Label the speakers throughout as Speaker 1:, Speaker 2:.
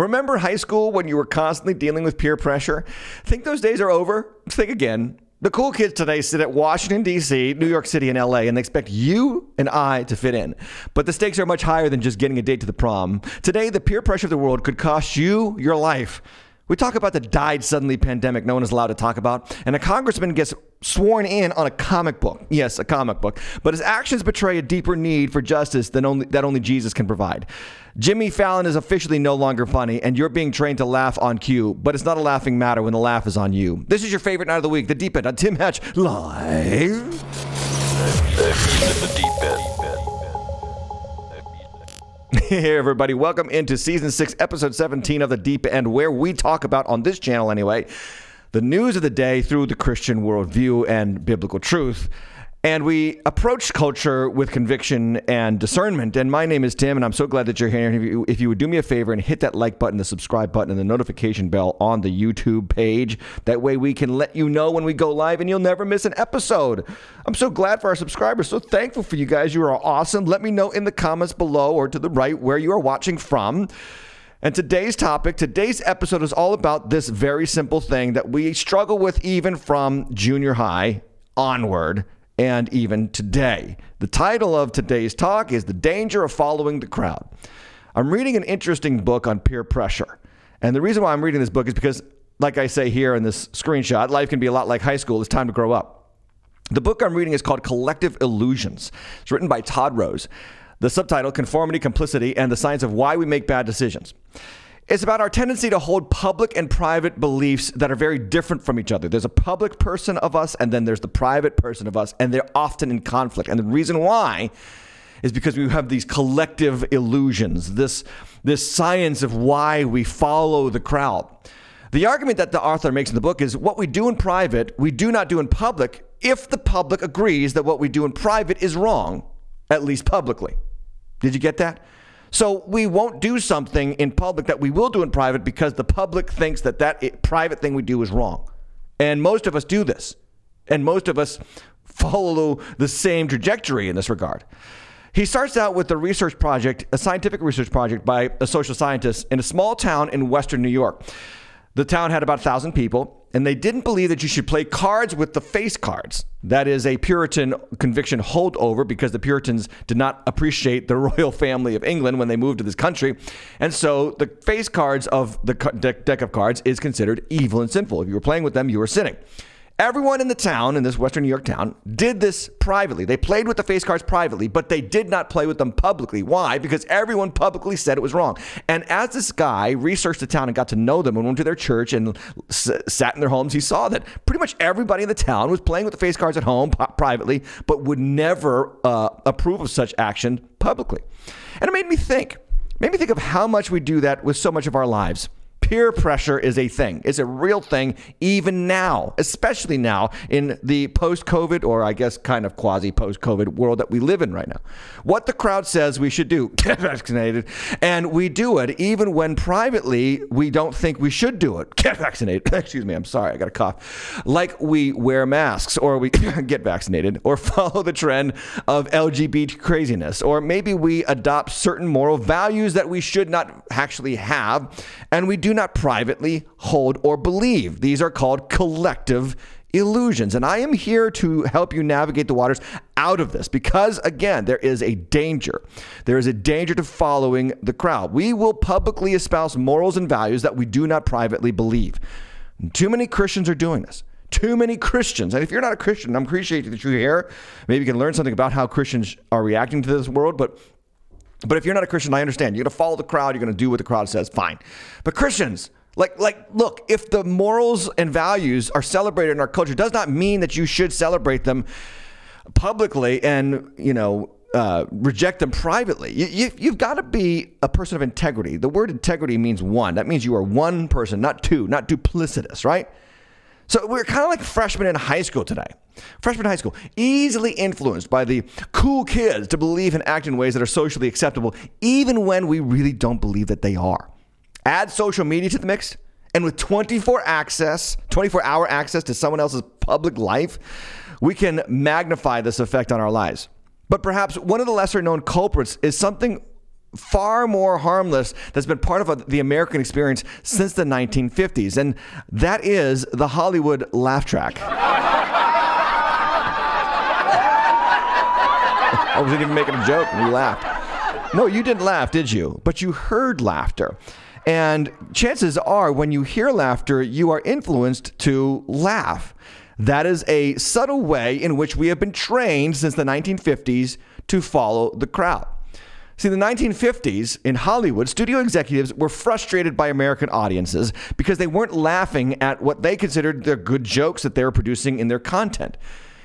Speaker 1: Remember high school when you were constantly dealing with peer pressure? Think those days are over? Think again. The cool kids today sit at Washington, D.C., New York City, and L.A., and they expect you and I to fit in. But the stakes are much higher than just getting a date to the prom. Today, the peer pressure of the world could cost you your life. We talk about the died suddenly pandemic no one is allowed to talk about, and a congressman gets sworn in on a comic book. Yes, a comic book. But his actions betray a deeper need for justice than only, that only Jesus can provide. Jimmy Fallon is officially no longer funny, and you're being trained to laugh on cue, but it's not a laughing matter when the laugh is on you. This is your favorite night of the week, The Deep End on Tim Hatch Live.
Speaker 2: The deep end.
Speaker 1: Hey, everybody, welcome into season six, episode 17 of The Deep End, where we talk about, on this channel anyway, the news of the day through the Christian worldview and biblical truth. And we approach culture with conviction and discernment. And my name is Tim, and I'm so glad that you're here. If you, if you would do me a favor and hit that like button, the subscribe button, and the notification bell on the YouTube page, that way we can let you know when we go live and you'll never miss an episode. I'm so glad for our subscribers. So thankful for you guys. You are awesome. Let me know in the comments below or to the right where you are watching from. And today's topic, today's episode is all about this very simple thing that we struggle with even from junior high onward and even today. The title of today's talk is The Danger of Following the Crowd. I'm reading an interesting book on peer pressure. And the reason why I'm reading this book is because, like I say here in this screenshot, life can be a lot like high school. It's time to grow up. The book I'm reading is called Collective Illusions. It's written by Todd Rose. The subtitle, Conformity, Complicity, and the Science of Why We Make Bad Decisions. It's about our tendency to hold public and private beliefs that are very different from each other. There's a public person of us, and then there's the private person of us, and they're often in conflict. And the reason why is because we have these collective illusions, this, this science of why we follow the crowd. The argument that the author makes in the book is what we do in private, we do not do in public if the public agrees that what we do in private is wrong, at least publicly. Did you get that? So we won't do something in public that we will do in private because the public thinks that that private thing we do is wrong. And most of us do this. And most of us follow the same trajectory in this regard. He starts out with a research project, a scientific research project by a social scientist in a small town in western New York. The town had about 1,000 people, and they didn't believe that you should play cards with the face cards. That is a Puritan conviction holdover because the Puritans did not appreciate the royal family of England when they moved to this country. And so the face cards of the deck, of cards is considered evil and sinful. If you were playing with them, you were sinning. Everyone in the town, in this Western New York town, did this privately. They played with the face cards privately, but they did not play with them publicly. Why? Because everyone publicly said it was wrong. And as this guy researched the town and got to know them and went to their church and s- sat in their homes, he saw that pretty much everybody in the town was playing with the face cards at home p- privately, but would never uh, approve of such action publicly. And it made me think, made me think of how much we do that with so much of our lives. Peer pressure is a thing. It's a real thing, even now, especially now in the post COVID, or I guess kind of quasi post COVID world that we live in right now. What the crowd says we should do, get vaccinated, and we do it even when privately we don't think we should do it. Get vaccinated. Excuse me, I'm sorry, I got a cough. Like we wear masks, or we get vaccinated, or follow the trend of LGBT craziness, or maybe we adopt certain moral values that we should not actually have, and we do not privately hold or believe. These are called collective illusions. And I am here to help you navigate the waters out of this because, again, there is a danger. There is a danger to following the crowd. We will publicly espouse morals and values that we do not privately believe. Too many Christians are doing this. Too many Christians. And if you're not a Christian, I'm appreciating that you're here. Maybe you can learn something about how Christians are reacting to this world, but but if you're not a Christian, I understand. You're going to follow the crowd. You're going to do what the crowd says. Fine. But Christians, like, like, look, if the morals and values are celebrated in our culture, does not mean that you should celebrate them publicly and, you know, uh, reject them privately. You, you, you've got to be a person of integrity. The word integrity means one. That means you are one person, not two, not duplicitous, right? So we're kind of like freshmen in high school today. Freshman high school, easily influenced by the cool kids to believe and act in ways that are socially acceptable, even when we really don't believe that they are. Add social media to the mix, and with 24 access, 24 hour access to someone else's public life, we can magnify this effect on our lives. But perhaps one of the lesser known culprits is something far more harmless that's been part of the American experience since the 1950s, and that is the Hollywood laugh track. I wasn't even making a joke and you laughed. No, you didn't laugh, did you? But you heard laughter. And chances are, when you hear laughter, you are influenced to laugh. That is a subtle way in which we have been trained since the 1950s to follow the crowd. See, in the 1950s in Hollywood, studio executives were frustrated by American audiences because they weren't laughing at what they considered the good jokes that they were producing in their content.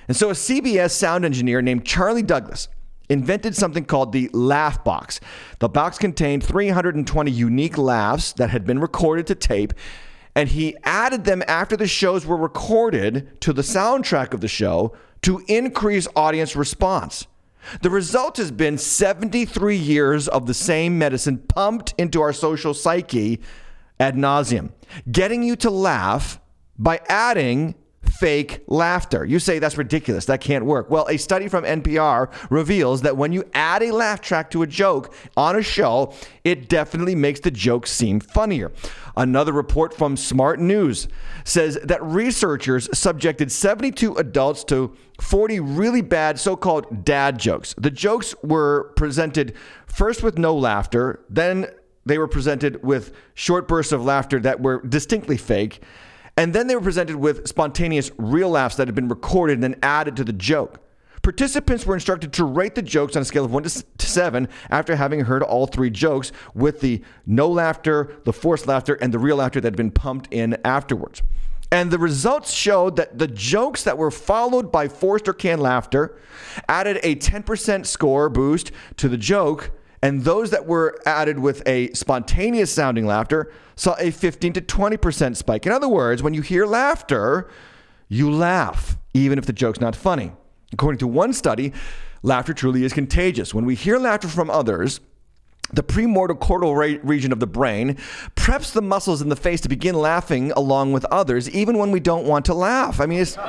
Speaker 1: And so a CBS sound engineer named Charley Douglass invented something called the Laugh Box. The box contained 320 unique laughs that had been recorded to tape, and he added them after the shows were recorded to the soundtrack of the show to increase audience response. The result has been 73 years of the same medicine pumped into our social psyche ad nauseum, getting you to laugh by adding fake laughter. You say that's ridiculous. That can't work. Well, a study from NPR reveals that when you add a laugh track to a joke on a show, it definitely makes the joke seem funnier. Another report from Smart News says that researchers subjected 72 adults to 40 really bad so called dad jokes. The jokes were presented first with no laughter, then they were presented with short bursts of laughter that were distinctly fake. And then they were presented with spontaneous real laughs that had been recorded and then added to the joke. Participants were instructed to rate the jokes on a scale of 1 to 7 after having heard all three jokes with the no laughter, the forced laughter, and the real laughter that had been pumped in afterwards. And the results showed that the jokes that were followed by forced or canned laughter added a 10% score boost to the joke and those that were added with a spontaneous sounding laughter saw a 15 to 20% spike. In other words, when you hear laughter, you laugh, even if the joke's not funny. According to one study, laughter truly is contagious. When we hear laughter from others, the premotor cortical region of the brain preps the muscles in the face to begin laughing along with others, even when we don't want to laugh. I mean, it's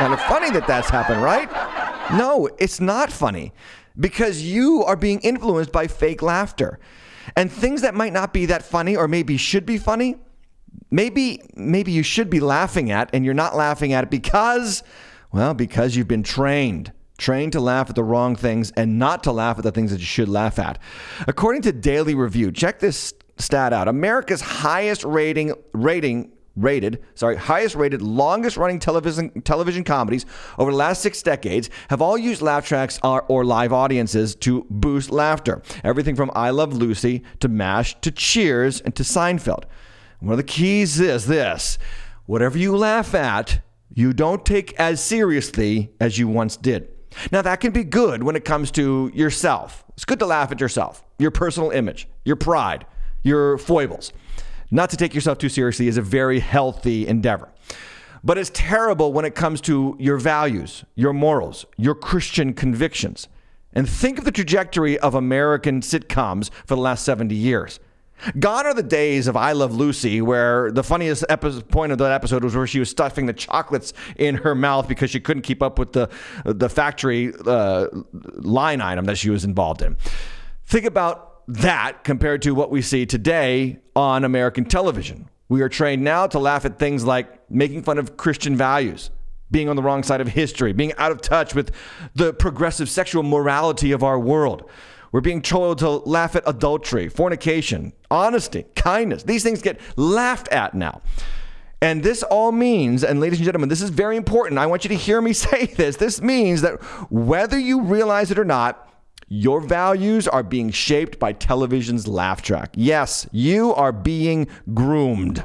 Speaker 1: kind of funny that that's happened, right? No, it's not funny because you are being influenced by fake laughter. And things that might not be that funny or maybe should be funny, maybe maybe you should be laughing at and you're not laughing at it because well, because you've been trained trained to laugh at the wrong things and not to laugh at the things that you should laugh at. According to Daily Review, check this stat out. America's highest rating rating rated, sorry, highest rated, longest running television television comedies over the last six decades have all used laugh tracks or, or, live audiences to boost laughter. Everything from I Love Lucy to MASH to Cheers and to Seinfeld. One of the keys is this whatever you laugh at, you don't take as seriously as you once did. Now, that can be good when it comes to yourself. It's good to laugh at yourself, your personal image, your pride, your foibles. Not to take yourself too seriously is a very healthy endeavor. But it's terrible when it comes to your values, your morals, your Christian convictions. And think of the trajectory of American sitcoms for the last 70 years. Gone are the days of I Love Lucy, where the funniest point of that episode was where she was stuffing the chocolates in her mouth because she couldn't keep up with the, the factory uh, line item that she was involved in. Think about that compared to what we see today on American television. We are trained now to laugh at things like making fun of Christian values, being on the wrong side of history, being out of touch with the progressive sexual morality of our world. We're being told to laugh at adultery, fornication, honesty, kindness. These things get laughed at now. And this all means, and ladies and gentlemen, this is very important. I want you to hear me say this. This means that whether you realize it or not, your values are being shaped by television's laugh track. Yes, you are being groomed.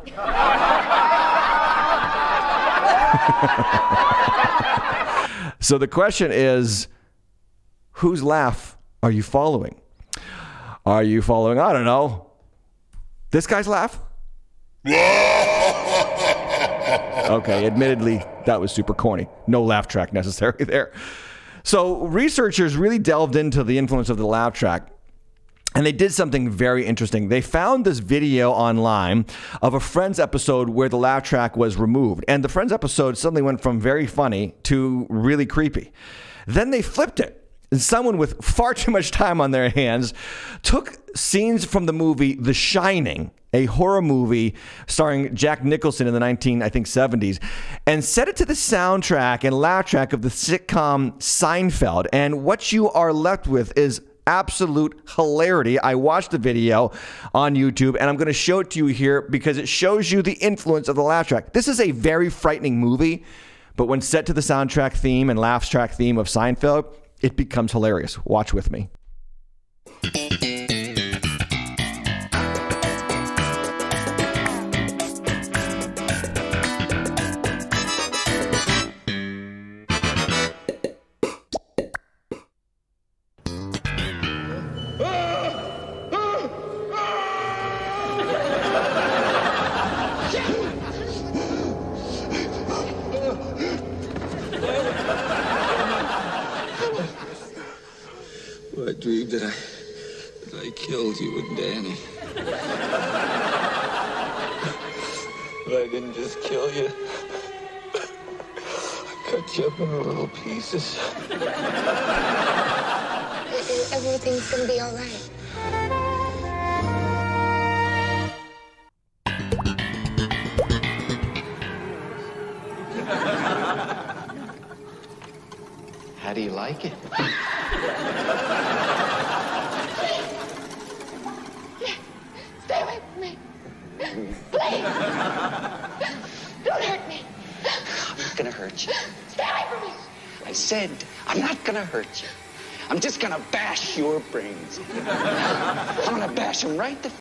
Speaker 1: so the question is whose laugh are you following? Are you following, I don't know, this guy's laugh? okay, admittedly, that was super corny. No laugh track necessary there. So researchers really delved into the influence of the laugh track. And they did something very interesting. They found this video online of a Friends episode where the laugh track was removed. And the Friends episode suddenly went from very funny to really creepy. Then they flipped it And someone with far too much time on their hands took scenes from the movie The Shining, a horror movie starring Jack Nicholson in the 19 I think 70s, and set it to the soundtrack and laugh track of the sitcom Seinfeld. And what you are left with is absolute hilarity. I watched the video on YouTube and I'm going to show it to you here because it shows you the influence of the laugh track. This is a very frightening movie, but when set to the soundtrack theme and laugh track theme of Seinfeld, it becomes hilarious. Watch with me.
Speaker 3: Hurt
Speaker 4: you. I'm just gonna bash your brains. I'm gonna bash them right the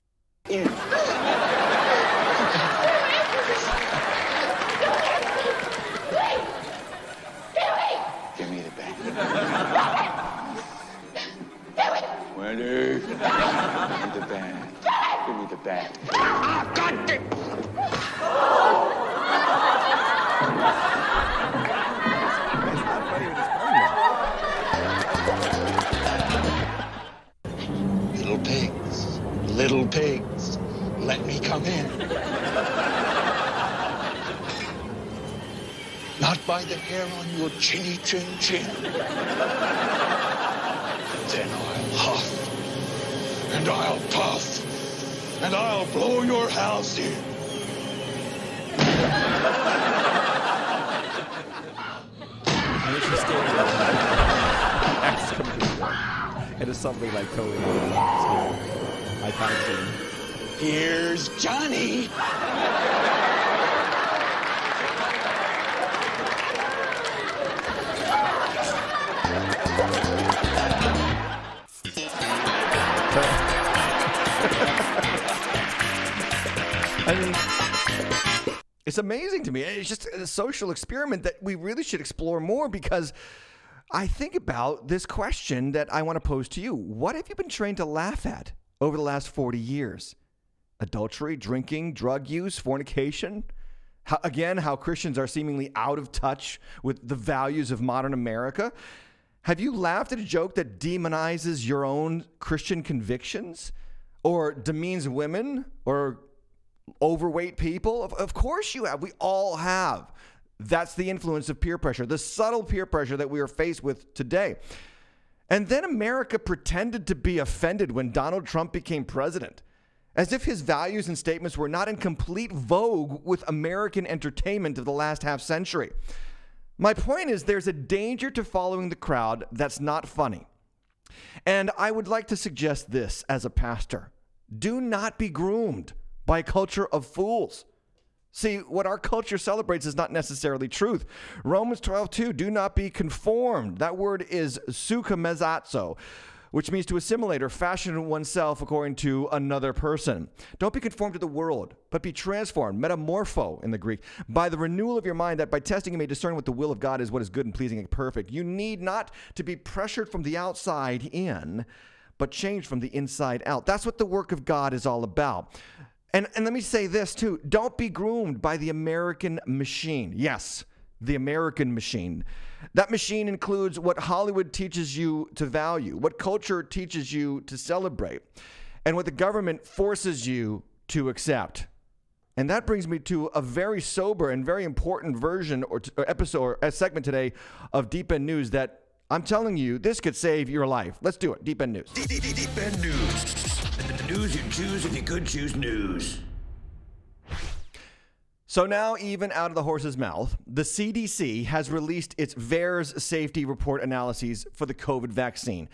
Speaker 4: and I'll puff, and I'll blow your house in.
Speaker 1: It is something like totally iconic scene.
Speaker 4: Here's Johnny.
Speaker 1: It's amazing to me. It's just a social experiment that we really should explore more because I think about this question that I want to pose to you. What have you been trained to laugh at over the last 40 years? Adultery, drinking, drug use, fornication? How, again, how Christians are seemingly out of touch with the values of modern America? Have you laughed at a joke that demonizes your own Christian convictions or demeans women or overweight people? Of, of course you have. We all have. That's the influence of peer pressure, the subtle peer pressure that we are faced with today. And then America pretended to be offended when Donald Trump became president, as if his values and statements were not in complete vogue with American entertainment of the last half century. My point is, there's a danger to following the crowd that's not funny. And I would like to suggest this as a pastor do not be groomed by a culture of fools. See, what our culture celebrates is not necessarily truth. Romans 12, 2, do not be conformed. That word is sukamezatso, which means to assimilate or fashion oneself according to another person. Don't be conformed to the world, but be transformed, metamorpho in the Greek, by the renewal of your mind, that by testing you may discern what the will of God is, what is good and pleasing and perfect. You need not to be pressured from the outside in, but changed from the inside out. That's what the work of God is all about. And, and let me say this too don't be groomed by the American machine. Yes, the American machine. That machine includes what Hollywood teaches you to value, what culture teaches you to celebrate, and what the government forces you to accept. And that brings me to a very sober and very important version or, t- or episode or a segment today of Deep End News that I'm telling you, this could save your life. Let's do it. Deep End News.
Speaker 5: Deep, deep, deep end news. News you choose if you could choose news.
Speaker 1: So now, even out of the horse's mouth, the CDC has released its VAERS safety report analyses for the COVID vaccine.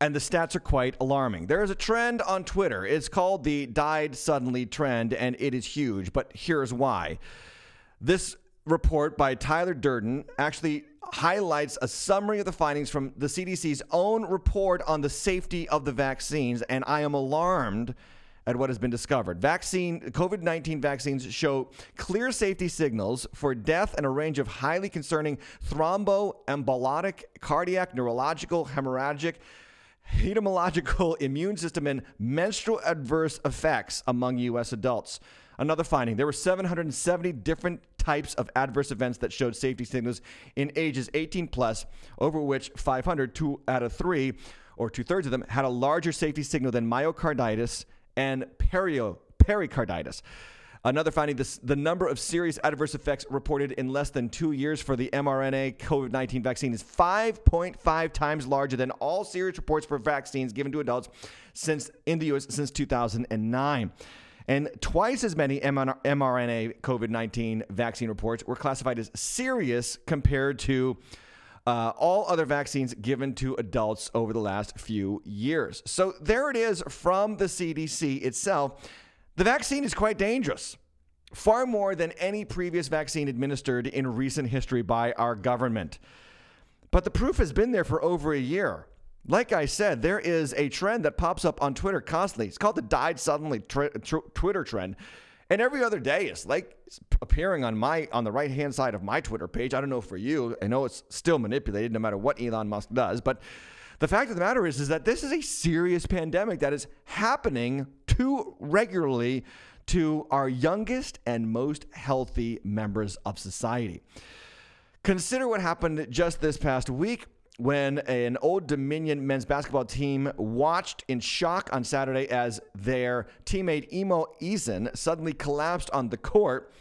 Speaker 1: And the stats are quite alarming. There is a trend on Twitter. It's called the died suddenly trend, and it is huge. But here's why. This report by Tyler Durden actually highlights a summary of the findings from the CDC's own report on the safety of the vaccines, and I am alarmed at what has been discovered. Vaccine COVID-19 vaccines show clear safety signals for death and a range of highly concerning thromboembolic, cardiac, neurological, hemorrhagic, hematological, immune system, and menstrual adverse effects among U.S. adults. Another finding there were 770 different types of adverse events that showed safety signals in ages 18 plus, over which 500, two out of three, or two thirds of them, had a larger safety signal than myocarditis and perio, pericarditis. Another finding this, the number of serious adverse effects reported in less than two years for the mRNA COVID 19 vaccine is 5.5 times larger than all serious reports for vaccines given to adults since in the US since 2009. And twice as many mRNA COVID 19 vaccine reports were classified as serious compared to uh, all other vaccines given to adults over the last few years. So there it is from the CDC itself. The vaccine is quite dangerous, far more than any previous vaccine administered in recent history by our government. But the proof has been there for over a year. Like I said, there is a trend that pops up on Twitter constantly. It's called the died suddenly tr- tr- Twitter trend. And every other day it's like appearing on my on the right hand side of my Twitter page. I don't know for you. I know it's still manipulated no matter what Elon Musk does, but the fact of the matter is is that this is a serious pandemic that is happening too regularly to our youngest and most healthy members of society. Consider what happened just this past week when an Old Dominion men's basketball team watched in shock on Saturday as their teammate Imo Essien suddenly collapsed on the court.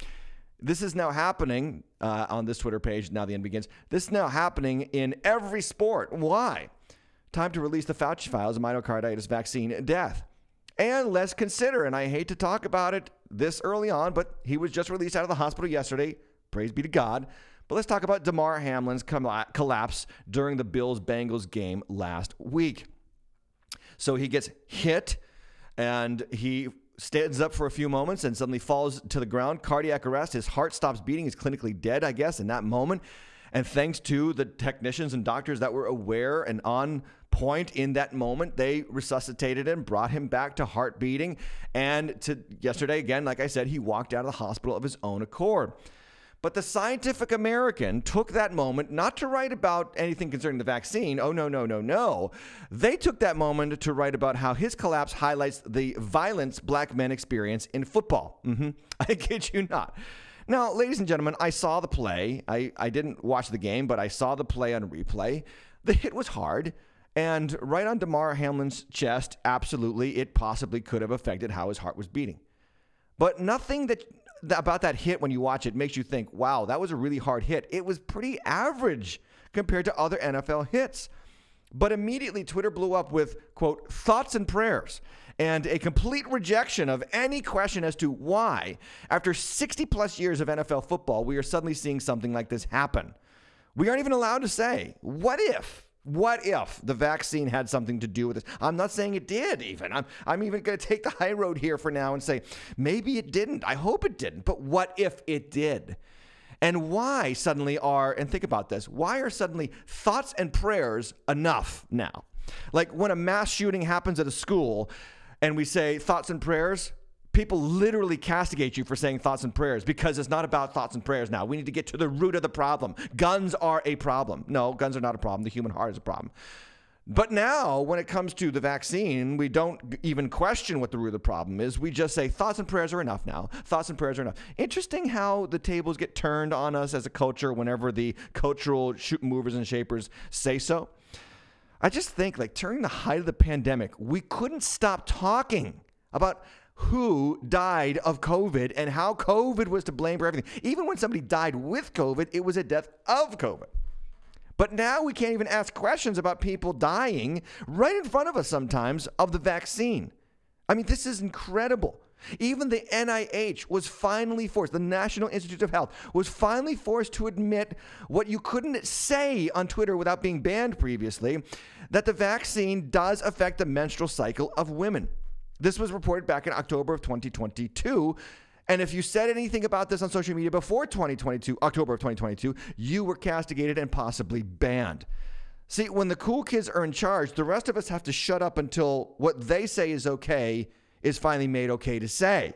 Speaker 1: This is now happening uh, on this Twitter page. Now the end begins. This is now happening in every sport. Why? Time to release the Fauci files myocarditis vaccine death. And let's consider, and I hate to talk about it this early on, but he was just released out of the hospital yesterday. Praise be to God. But let's talk about Damar Hamlin's collapse during the Bills Bengals game last week. So he gets hit and he stands up for a few moments and suddenly falls to the ground, cardiac arrest. His heart stops beating. He's clinically dead, I guess, in that moment. And thanks to the technicians and doctors that were aware and on point in that moment, they resuscitated him, brought him back to heart beating. And to yesterday, again, like I said, he walked out of the hospital of his own accord. But the Scientific American took that moment not to write about anything concerning the vaccine. Oh, no, no, no, no. They took that moment to write about how his collapse highlights the violence black men experience in football. Mm-hmm. I kid you not. Now, ladies and gentlemen, I saw the play. I, I didn't watch the game, but I saw the play on replay. The hit was hard. And right on Damar Hamlin's chest, absolutely, it possibly could have affected how his heart was beating. But nothing that about that hit when you watch it makes you think, wow, that was a really hard hit. It was pretty average compared to other NFL hits. But immediately Twitter blew up with, quote, thoughts and prayers and a complete rejection of any question as to why, after 60 plus years of NFL football, we are suddenly seeing something like this happen. We aren't even allowed to say, what if? What if the vaccine had something to do with this? I'm not saying it did, even. I'm, I'm even going to take the high road here for now and say maybe it didn't. I hope it didn't. But what if it did? And why suddenly are, and think about this, why are suddenly thoughts and prayers enough now? Like when a mass shooting happens at a school and we say thoughts and prayers, people literally castigate you for saying thoughts and prayers because it's not about thoughts and prayers now. We need to get to the root of the problem. Guns are a problem. No, guns are not a problem. The human heart is a problem. But now, when it comes to the vaccine, we don't even question what the root of the problem is. We just say thoughts and prayers are enough now. Thoughts and prayers are enough. Interesting how the tables get turned on us as a culture whenever the cultural shoot movers and shapers say so. I just think, like, during the height of the pandemic, we couldn't stop talking about who died of COVID and how COVID was to blame for everything. Even when somebody died with COVID, it was a death of COVID. But now we can't even ask questions about people dying right in front of us sometimes of the vaccine. I mean, this is incredible. Even the NIH was finally forced, the National Institute of Health was finally forced to admit what you couldn't say on Twitter without being banned previously that the vaccine does affect the menstrual cycle of women. This was reported back in October of 2022. And if you said anything about this on social media before 2022, October of 2022, you were castigated and possibly banned. See, when the cool kids are in charge, the rest of us have to shut up until what they say is okay is finally made okay to say.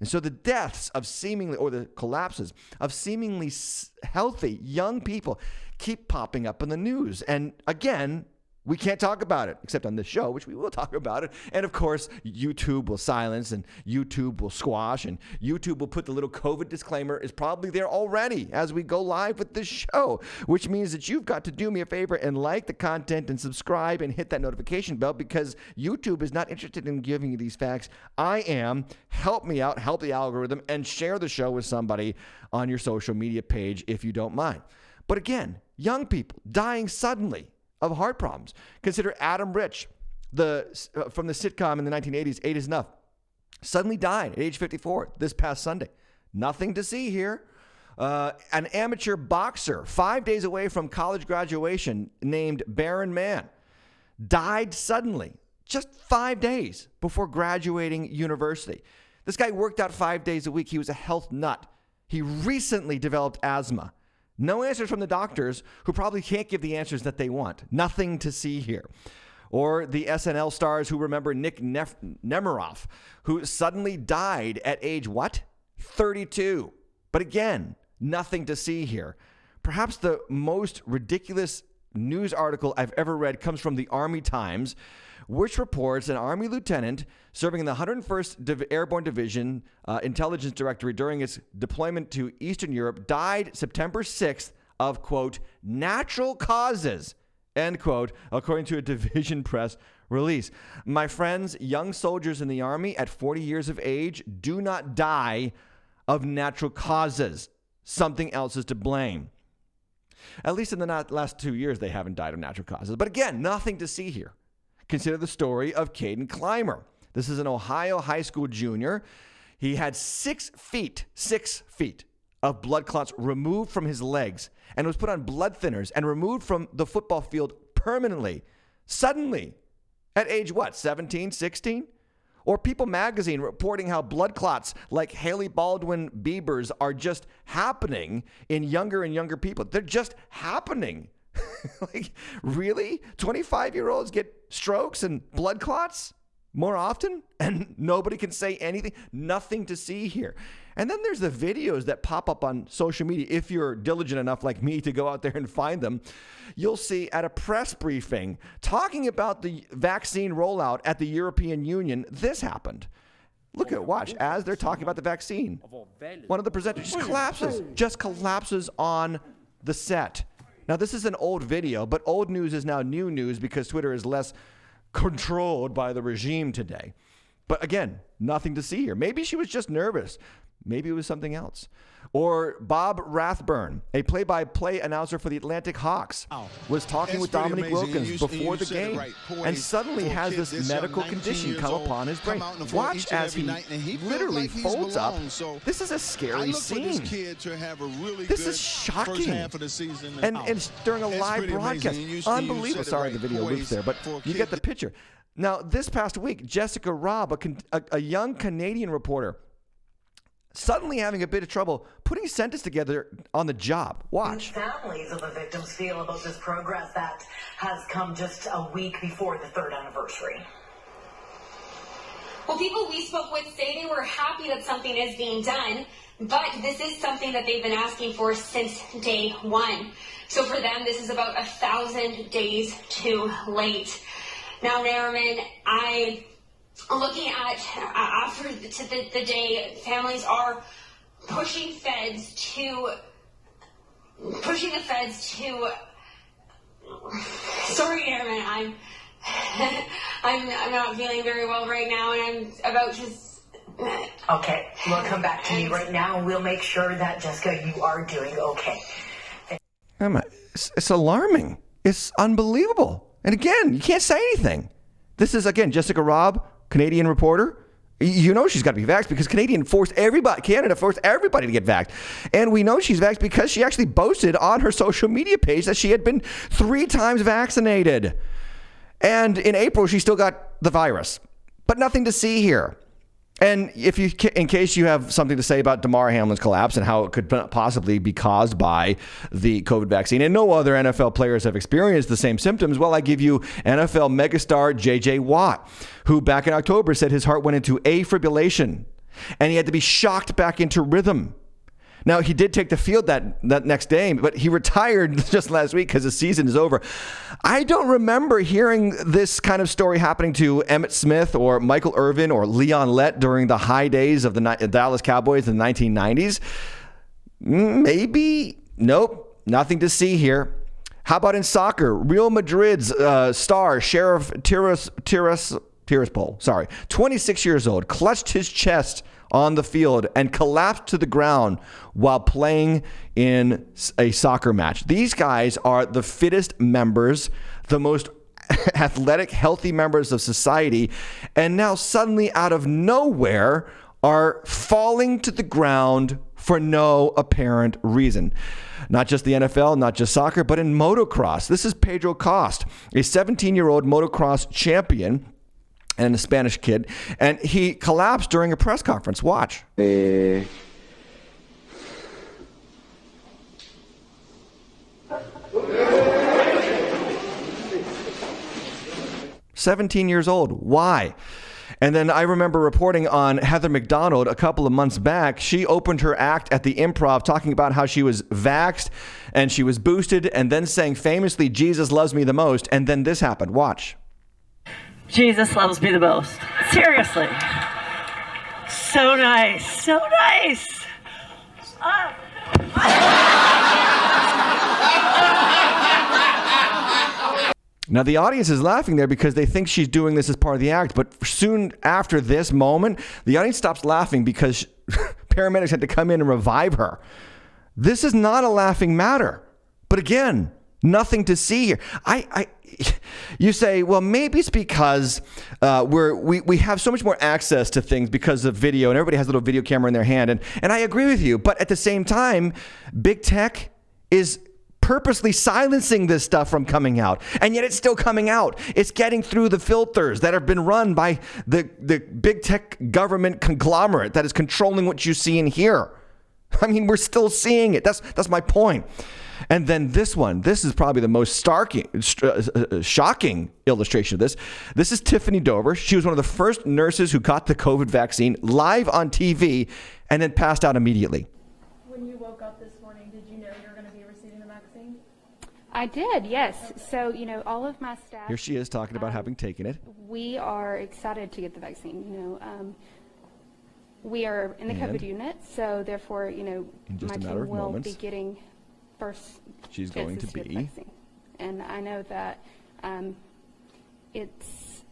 Speaker 1: And so the deaths of seemingly, or the collapses of seemingly healthy young people keep popping up in the news. And again, we can't talk about it except on this show, which we will talk about it. And of course, YouTube will silence and YouTube will squash and YouTube will put the little COVID disclaimer is probably there already as we go live with this show, which means that you've got to do me a favor and like the content and subscribe and hit that notification bell because YouTube is not interested in giving you these facts. I am. Help me out, help the algorithm, and share the show with somebody on your social media page if you don't mind. But again, young people dying suddenly of heart problems. Consider Adam Rich, the uh, from the sitcom in the 1980s, Eight is Enough, suddenly died at age 54 this past Sunday. Nothing to see here. Uh, an amateur boxer, five days away from college graduation, named Baron Mann, died suddenly, just five days before graduating university. This guy worked out five days a week. He was a health nut. He recently developed asthma. No answers from the doctors, who probably can't give the answers that they want. Nothing to see here. Or the SNL stars who remember Nick Nef- Nemeroff, who suddenly died at age what? 32. But again, nothing to see here. Perhaps the most ridiculous news article I've ever read comes from the Army Times, which reports an Army lieutenant serving in the 101st Div- Airborne Division uh, Intelligence Directory during its deployment to Eastern Europe died September 6th of, quote, natural causes, end quote, according to a division press release. My friends, young soldiers in the Army at 40 years of age do not die of natural causes. Something else is to blame. At least in the last two years, they haven't died of natural causes. But again, nothing to see here. Consider the story of Caden Clymer. This is an Ohio high school junior. He had six feet, six feet of blood clots removed from his legs and was put on blood thinners and removed from the football field permanently, suddenly, at age what, 17, 16? Or People magazine reporting how blood clots like Hailey Baldwin Bieber's are just happening in younger and younger people. They're just happening. like, really? 25 year olds get strokes and blood clots more often? And nobody can say anything? Nothing to see here. And then there's the videos that pop up on social media. If you're diligent enough like me to go out there and find them, you'll see at a press briefing talking about the vaccine rollout at the European Union, this happened. Look at watch as they're talking about the vaccine. One of the presenters just collapses, just collapses on the set. Now this is an old video, but old news is now new news because Twitter is less controlled by the regime today. But again, nothing to see here. Maybe she was just nervous. Maybe it was something else. Or Bob Rathbun, a play-by-play announcer for the Atlanta Hawks, oh. was talking
Speaker 6: That's
Speaker 1: with Dominique
Speaker 6: amazing.
Speaker 1: Wilkins
Speaker 6: you-
Speaker 1: before
Speaker 6: and
Speaker 1: the
Speaker 6: you said it
Speaker 1: game,
Speaker 6: right.
Speaker 1: And suddenly has
Speaker 6: kid
Speaker 1: this medical condition come
Speaker 6: old,
Speaker 1: upon his brain.
Speaker 6: out on the floor
Speaker 1: Watch as he
Speaker 6: he
Speaker 1: literally
Speaker 6: like
Speaker 1: folds up.
Speaker 6: So
Speaker 1: This is a scary scene.
Speaker 6: this kid to have a really
Speaker 1: This is shocking.
Speaker 6: First half of the season
Speaker 1: and, and oh, it's during a
Speaker 6: It's
Speaker 1: live broadcast.
Speaker 6: you- and
Speaker 1: Unbelievable. Sorry,
Speaker 6: right.
Speaker 1: the video loops there, but you get the picture. Now, this past week, Jessica Robb, a, a, a young Canadian reporter, suddenly having a bit of trouble putting sentence together on the job. Watch.
Speaker 7: families of the victims feel about this progress that has come just a week before the third anniversary.
Speaker 8: Well, people we spoke with say they were happy that something is being done, but this is something that they've been asking for since day one. So for them, this is about a thousand days too late. Now, Nariman, I looking at uh, after the, to the, the day, families are pushing feds to pushing the feds to. Sorry, Nariman, I'm. I'm, I'm not feeling very well right now, and I'm about to.
Speaker 7: Okay, we'll come back to you right now and we'll make sure that, Jessica, you are doing okay.
Speaker 1: I'm- It's, it's alarming. It's unbelievable. And again, you can't say anything. This is again Jessica Robb, Canadian reporter. You know she's got to be vaxxed because Canadian forced everybody, Canada forced everybody to get vaxxed. And we know she's vaxxed because she actually boasted on her social media page that she had been three times vaccinated. And in April, she still got the virus, but nothing to see here. And if you, in case you have something to say about Damar Hamlin's collapse and how it could possibly be caused by the COVID vaccine, and no other NFL players have experienced the same symptoms, well, I give you NFL megastar J.J. Watt, who back in October said his heart went into a fibrillation and he had to be shocked back into rhythm. Now he did take the field that that next day, but he retired just last week because the season is over. I don't remember hearing this kind of story happening to Emmitt Smith or Michael Irvin or Leon Lett during the high days of the Dallas Cowboys in the 1990s. Mm, Maybe, nope, nothing to see here. How about in soccer? Real Madrid's uh, star Sheriff Tiras Tiras Tiraspol, sorry, 26 years old, clutched his chest on the field and collapsed to the ground while playing in a soccer match. These guys are the fittest members, the most athletic, healthy members of society, and now suddenly out of nowhere are falling to the ground for no apparent reason. Not just the NFL, not just soccer, but in motocross. This is Pedro Cost, a 17 year old motocross champion and a Spanish kid, and he collapsed during a press conference. Watch.
Speaker 9: Eh,
Speaker 1: 17 years old. Why? And then I remember reporting on Heather McDonald a couple of months back. She opened her act at the improv talking about how she was vaxxed and she was boosted, and then saying famously, Jesus loves me the most. And then this happened. Watch.
Speaker 10: Jesus loves me the most. Seriously. So nice. So nice.
Speaker 1: Now, the audience is laughing there because they think she's doing this as part of the act. But soon after this moment, the audience stops laughing because paramedics had to come in and revive her. This is not a laughing matter. But again, nothing to see here. I, I you say, well, maybe it's because uh, we're, we, we have so much more access to things because of video, and everybody has a little video camera in their hand. And, and I agree with you. But at the same time, big tech is purposely silencing this stuff from coming out. And yet it's still coming out. It's getting through the filters that have been run by the, the big tech government conglomerate that is controlling what you see and hear. I mean, we're still seeing it. That's, that's my point. And then this one, this is probably the most starking, uh, uh, shocking illustration of this. This is Tiffany Dover. She was one of the first nurses who got the COVID vaccine live on TV and then passed out immediately.
Speaker 11: When you woke up this morning, did you know you were going to be receiving the vaccine?
Speaker 12: I did, yes. So, you know, all of my staff,
Speaker 1: Here she is talking about having taken it.
Speaker 12: we are excited to get the vaccine. You know, um, we are in the
Speaker 1: And?
Speaker 12: COVID unit, so therefore, you know, my team will
Speaker 1: moments,
Speaker 12: be getting first.
Speaker 1: she's going to be-
Speaker 12: vaccine. And I know that um, it's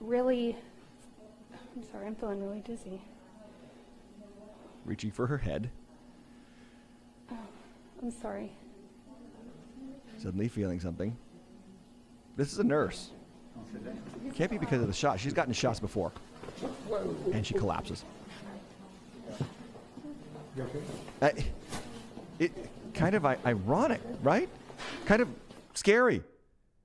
Speaker 12: really. I'm sorry, I'm feeling really dizzy.
Speaker 1: Reaching for her head, oh,
Speaker 12: I'm sorry.
Speaker 1: suddenly feeling something. This is a nurse. Can't be because of the shot. She's gotten shots before. And she collapses. I, it kind of ironic, right? Kind of scary.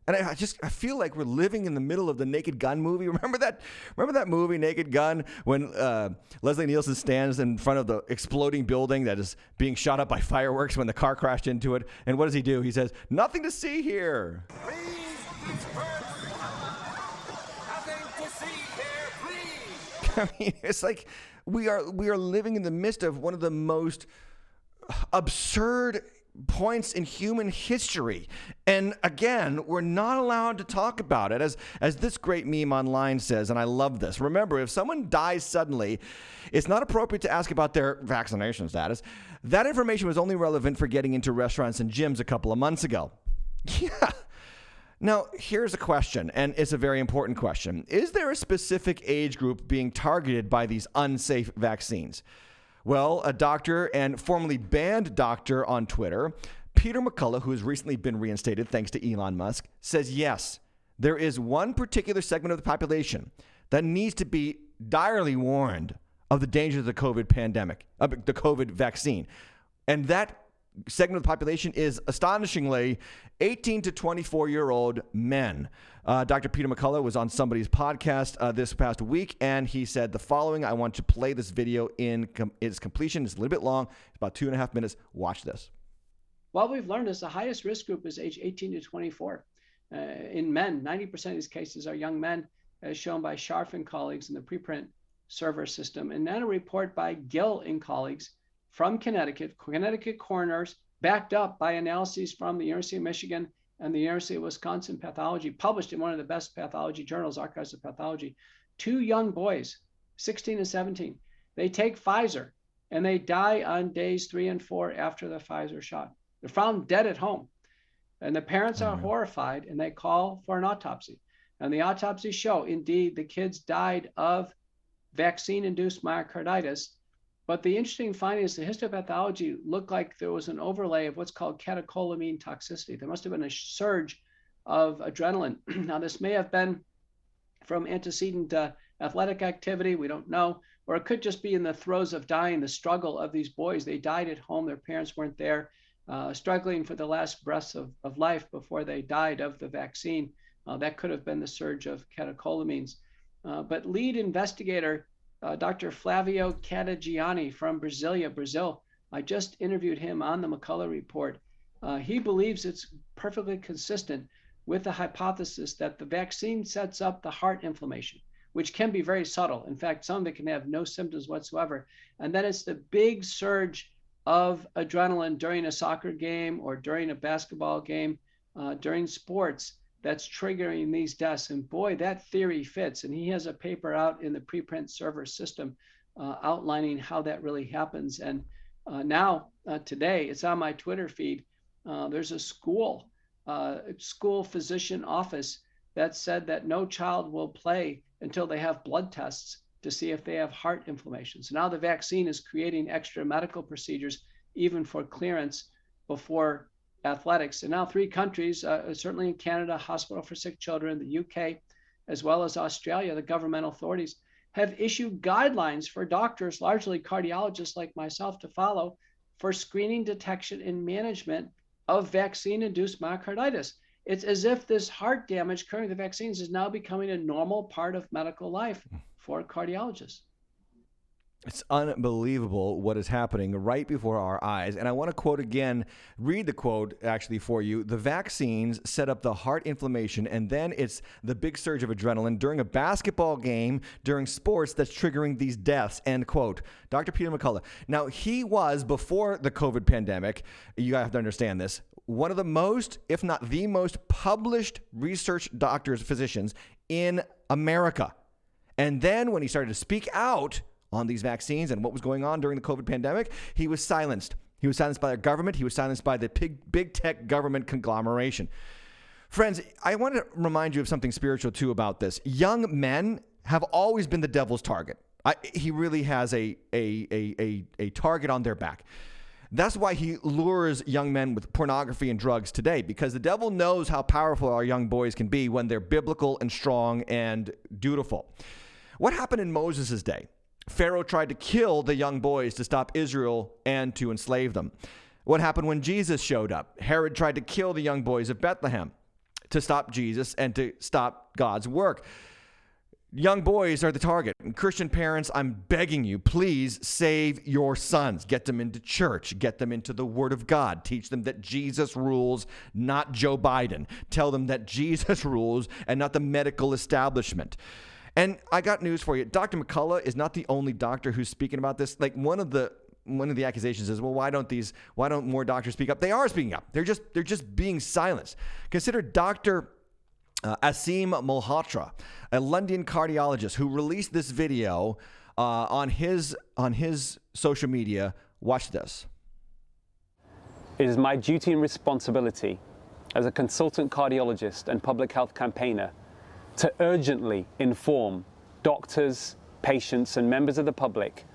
Speaker 1: And I, I just I feel like we're living in the middle of the Naked Gun movie. Remember that? Remember that movie Naked Gun when uh, Leslie Nielsen stands in front of the exploding building that is being shot up by fireworks when the car crashed into it. And what does he do? He says, "Nothing to see here." I mean, it's like we are we are living in the midst of one of the most absurd points in human history. And again, we're not allowed to talk about it as as this great meme online says and I love this. Remember, if someone dies suddenly, it's not appropriate to ask about their vaccination status. That information was only relevant for getting into restaurants and gyms a couple of months ago. Yeah. Now, here's a question, and it's a very important question. Is there a specific age group being targeted by these unsafe vaccines? Well, a doctor and formerly banned doctor on Twitter, Peter McCullough, who has recently been reinstated thanks to Elon Musk, says yes, there is one particular segment of the population that needs to be direly warned of the dangers of the COVID pandemic, of the COVID vaccine. And that segment of the population is astonishingly 18 to 24 year old men. Uh, Dr. Peter McCullough was on somebody's podcast uh, this past week, and he said the following I want to play this video in com- its completion. It's a little bit long, it's about two and a half minutes. Watch this.
Speaker 9: What we've learned is the highest risk group is age 18 to 24. Uh, in men, 90% of these cases are young men, as shown by Sharff and colleagues in the preprint server system. And then a report by Gill and colleagues from Connecticut, Connecticut coroners, backed up by analyses from the University of Michigan and the University of Wisconsin Pathology, published in one of the best pathology journals, Archives of Pathology. Two young boys, 16 and 17, they take Pfizer and they die on days three and four after the Pfizer shot. They're found dead at home. And the parents are mm-hmm. horrified and they call for an autopsy. And the autopsies show indeed the kids died of vaccine induced myocarditis. But the interesting finding is the histopathology looked like there was an overlay of what's called catecholamine toxicity. There must have been a surge of adrenaline. now, this may have been from antecedent uh, athletic activity, we don't know, or it could just be in the throes of dying, the struggle of these boys. They died at home, their parents weren't there, uh, struggling for the last breaths of, of life before they died of the vaccine. Uh, that could have been the surge of catecholamines. Uh, but lead investigator uh, Dr. Flavio Cadegiani from Brasilia, Brazil, I just interviewed him on the McCullough report. Uh, he believes it's perfectly consistent with the hypothesis that the vaccine sets up the heart inflammation, which can be very subtle. In fact, some of it can have no symptoms whatsoever. And then it's the big surge of adrenaline during a soccer game or during a basketball game, uh, during sports that's triggering these deaths. And boy, that theory fits. And he has a paper out in the preprint server system uh, outlining how that really happens. And uh, now, uh, today, it's on my Twitter feed. Uh, there's a school, uh, school physician office that said that no child will play until they have blood tests to see if they have heart inflammation. So now the vaccine is creating extra medical procedures, even for clearance before athletics. And now three countries, uh, certainly in Canada, Hospital for Sick Children, the UK, as well as Australia, the government authorities have issued guidelines for doctors, largely cardiologists like myself, to follow for screening, detection, and management of vaccine induced myocarditis. It's as if this heart damage occurring with the vaccines is now becoming a normal part of medical life for cardiologists.
Speaker 1: It's unbelievable what is happening right before our eyes. And I want to quote again, read the quote actually for you. The vaccines set up the heart inflammation, and then it's the big surge of adrenaline during a basketball game, during sports that's triggering these deaths. End quote. Dr. Peter McCullough. Now, he was, before the COVID pandemic, you have to understand this, one of the most, if not the most published research doctors, physicians in America. And then when he started to speak out, on these vaccines and what was going on during the COVID pandemic, he was silenced. He was silenced by the government. He was silenced by the big, big tech government conglomeration. Friends, I want to remind you of something spiritual too about this. Young men have always been the devil's target. I, he really has a, a, a, a, a target on their back. That's why he lures young men with pornography and drugs today, because the devil knows how powerful our young boys can be when they're biblical and strong and dutiful. What happened in Moses' day? Pharaoh tried to kill the young boys to stop Israel and to enslave them. What happened when Jesus showed up? Herod tried to kill the young boys of Bethlehem to stop Jesus and to stop God's work. Young boys are the target. Christian parents, I'm begging you, please save your sons. Get them into church. Get them into the Word of God. Teach them that Jesus rules, not Joe Biden. Tell them that Jesus rules and not the medical establishment. And I got news for you. Dr. McCullough is not the only doctor who's speaking about this. Like one of the one of the accusations is, well, why don't these why don't more doctors speak up? They are speaking up. They're just they're just being silenced. Consider Dr. Uh, Aseem Malhotra, a London cardiologist who released this video uh, on his on his social media. Watch this.
Speaker 13: It is my duty and responsibility as a consultant cardiologist and public health campaigner to urgently inform doctors, patients, and members of the public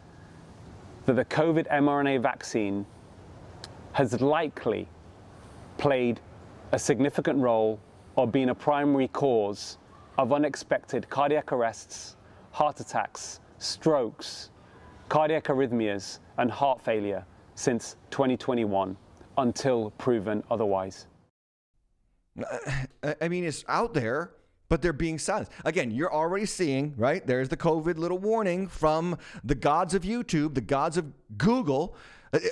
Speaker 13: that the COVID mRNA vaccine has likely played a significant role or been a primary cause of unexpected cardiac arrests, heart attacks, strokes, cardiac arrhythmias, and heart failure since 2021 until proven otherwise.
Speaker 1: Uh, I I mean, it's out there, but they're being silenced. Again, you're already seeing, right? There's the COVID little warning from the gods of YouTube, the gods of Google.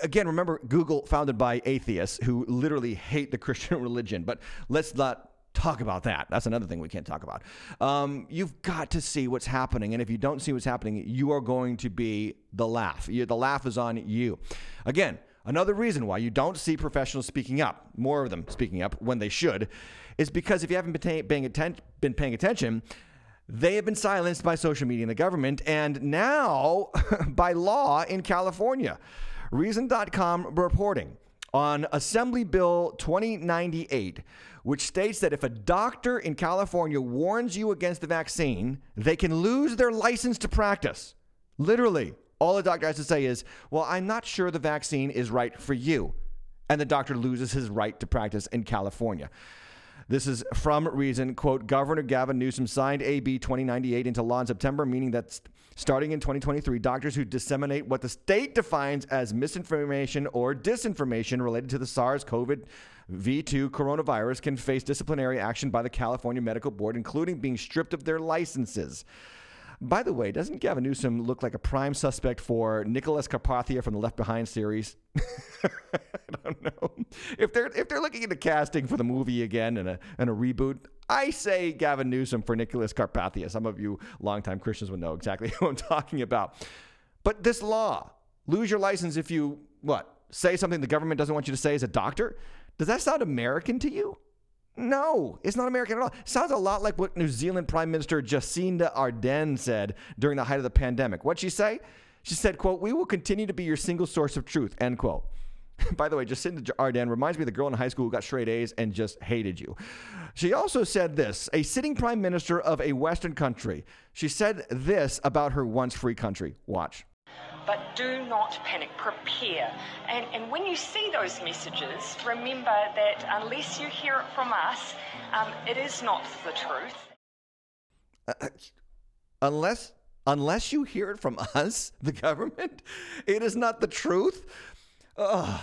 Speaker 1: Again, remember, Google founded by atheists who literally hate the Christian religion. But let's not talk about that. That's another thing we can't talk about. Um, you've got to see what's happening. And if you don't see what's happening, you are going to be the laugh. You, the laugh is on you. Again, Another reason why you don't see professionals speaking up, more of them speaking up when they should, is because if you haven't been, paying, atten- been paying attention, they have been silenced by social media and the government, and now by law in California. Reason.com reporting on Assembly Bill 2098, which states that if a doctor in California warns you against the vaccine, they can lose their license to practice. Literally. All the doctor has to say is, Well, I'm not sure the vaccine is right for you. And the doctor loses his right to practice in California. This is from Reason. Quote Governor Gavin Newsom signed AB 2098 into law in September, meaning that starting in 2023, doctors who disseminate what the state defines as misinformation or disinformation related to the SARS CoV V2 coronavirus can face disciplinary action by the California Medical Board, including being stripped of their licenses. By the way, doesn't Gavin Newsom look like a prime suspect for Nicholas Carpathia from the Left Behind series? I don't know. If they're if they're looking into casting for the movie again and a and a reboot, I say Gavin Newsom for Nicholas Carpathia. Some of you longtime Christians would know exactly who I'm talking about. But this law, lose your license if you what say something the government doesn't want you to say as a doctor. Does that sound American to you? No, it's not American at all. Sounds a lot like what New Zealand Prime Minister Jacinda Ardern said during the height of the pandemic. What'd she say? She said, quote, we will continue to be your single source of truth, end quote. By the way, Jacinda Ardern reminds me of the girl in high school who got straight A's and just hated you. She also said this, a sitting prime minister of a Western country. She said this about her once free country. Watch.
Speaker 14: But do not panic, prepare. And, and when you see those messages, remember that unless you hear it from us, um, it is not the truth.
Speaker 1: Uh, unless unless you hear it from us, the government, it is not the truth. Ugh.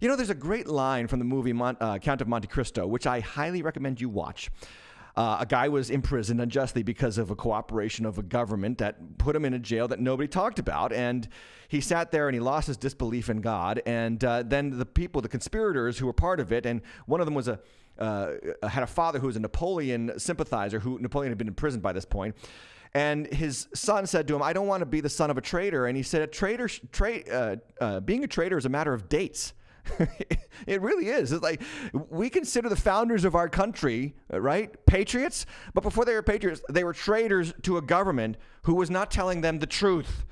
Speaker 1: You know, there's a great line from the movie Mon- uh, Count of Monte Cristo, which I highly recommend you watch. Uh, a guy was imprisoned unjustly because of a cooperation of a government that put him in a jail that nobody talked about. And he sat there and he lost his disbelief in God. And uh, then the people, the conspirators who were part of it, and one of them was a uh, had a father who was a Napoleon sympathizer, who Napoleon had been imprisoned by this point. And his son said to him, "I don't want to be the son of a traitor." And he said, "A traitor, tra- uh, uh, being a traitor is a matter of dates." it really is. It's like we consider the founders of our country, right, patriots, but before they were patriots, they were traitors to a government who was not telling them the truth.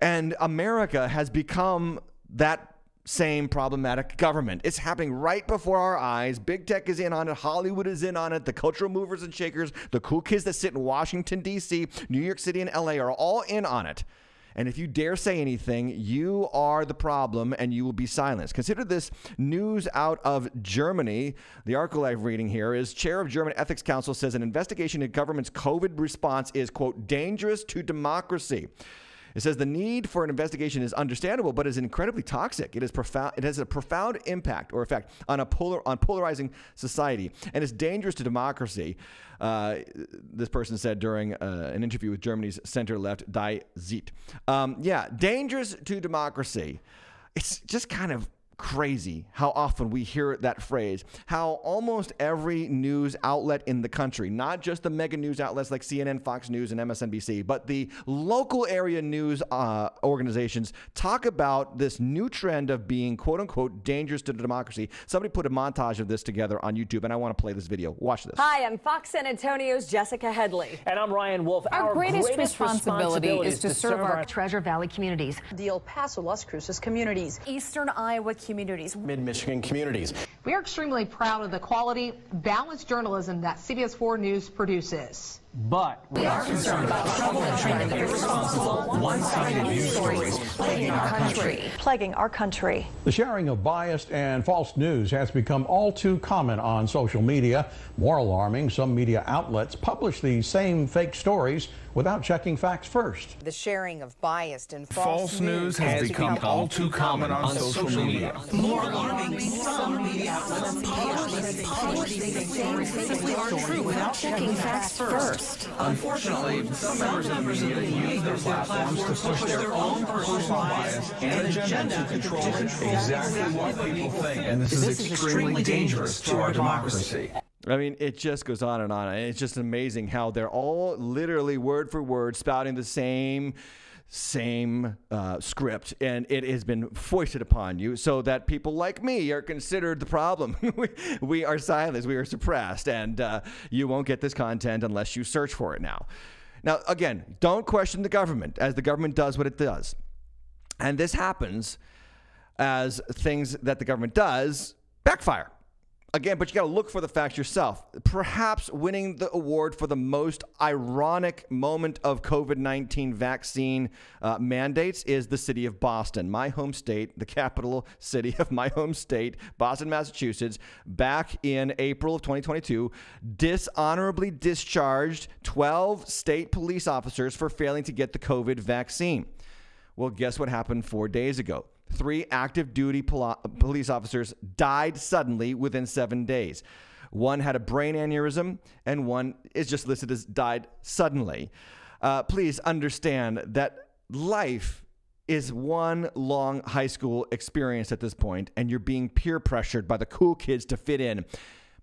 Speaker 1: And America has become that same problematic government. It's happening right before our eyes. Big tech is in on it. Hollywood is in on it. The cultural movers and shakers, the cool kids that sit in Washington, D.C., New York City, and LA are all in on it. And if you dare say anything, you are the problem and you will be silenced. Consider this news out of Germany. The article I'm reading here is Chair of German Ethics Council says an investigation into government's COVID response is, quote, dangerous to democracy. It says the need for an investigation is understandable, but is incredibly toxic. It is profound. It has a profound impact or effect on a polar on polarizing society, and is dangerous to democracy. Uh, this person said during uh, an interview with Germany's center-left Die Zeit. Um, yeah, dangerous to democracy. It's just kind of crazy how often we hear that phrase. How almost every news outlet in the country, not just the mega news outlets like CNN, Fox News, and MSNBC, but the local area news uh, organizations talk about this new trend of being quote unquote dangerous to democracy. Somebody put a montage of this together on YouTube, and I want to play this video. Watch this.
Speaker 15: Hi, I'm Fox San Antonio's Jessica Headley.
Speaker 16: And I'm Ryan Wolf.
Speaker 17: Our, greatest, responsibility, is to, serve, our,
Speaker 18: Treasure Valley communities,
Speaker 17: the El Paso, Las Cruces communities,
Speaker 15: Eastern Iowa communities,
Speaker 16: Mid Michigan communities.
Speaker 19: We are extremely proud of the quality, balanced journalism that CBS 4 News produces.
Speaker 18: But
Speaker 19: we are concerned about trouble and trend of irresponsible, one-sided news stories plaguing our country.
Speaker 15: Plaguing our country.
Speaker 20: The sharing of biased and false news has become all too common on social media. More alarming, some media outlets publish these same fake stories without checking facts first.
Speaker 21: The sharing of biased and false,
Speaker 22: false news has, has become, become all too common on, on social, social media.
Speaker 19: media. More alarming, some media outlets publish these same fake stories without checking facts first.
Speaker 22: Unfortunately, some members of the media use their platforms to push their own personal bias and agenda to control exactly what people think. And this is extremely dangerous to our democracy.
Speaker 1: I mean, it just goes on and on. And it's just amazing how they're all literally word for word spouting the same same uh, script. And it has been foisted upon you so that people like me are considered the problem. We, we, are silenced. We are suppressed. And uh, you won't get this content unless you search for it now. Now again don't question the government as the government does what it does. And this happens as things that the government does backfire Again, but you got to look for the facts yourself. Perhaps winning the award for the most ironic moment of COVID 19 vaccine uh, mandates is the city of Boston, my home state, the capital city of my home state, Boston, Massachusetts, back in April of 2022, dishonorably discharged 12 state police officers for failing to get the COVID vaccine. Well, guess what happened four days ago? Three active duty pol- police officers died suddenly within seven days. One had a brain aneurysm, and one is just listed as died suddenly. Uh, please understand that life is one long high school experience at this point, and you're being peer pressured by the cool kids to fit in.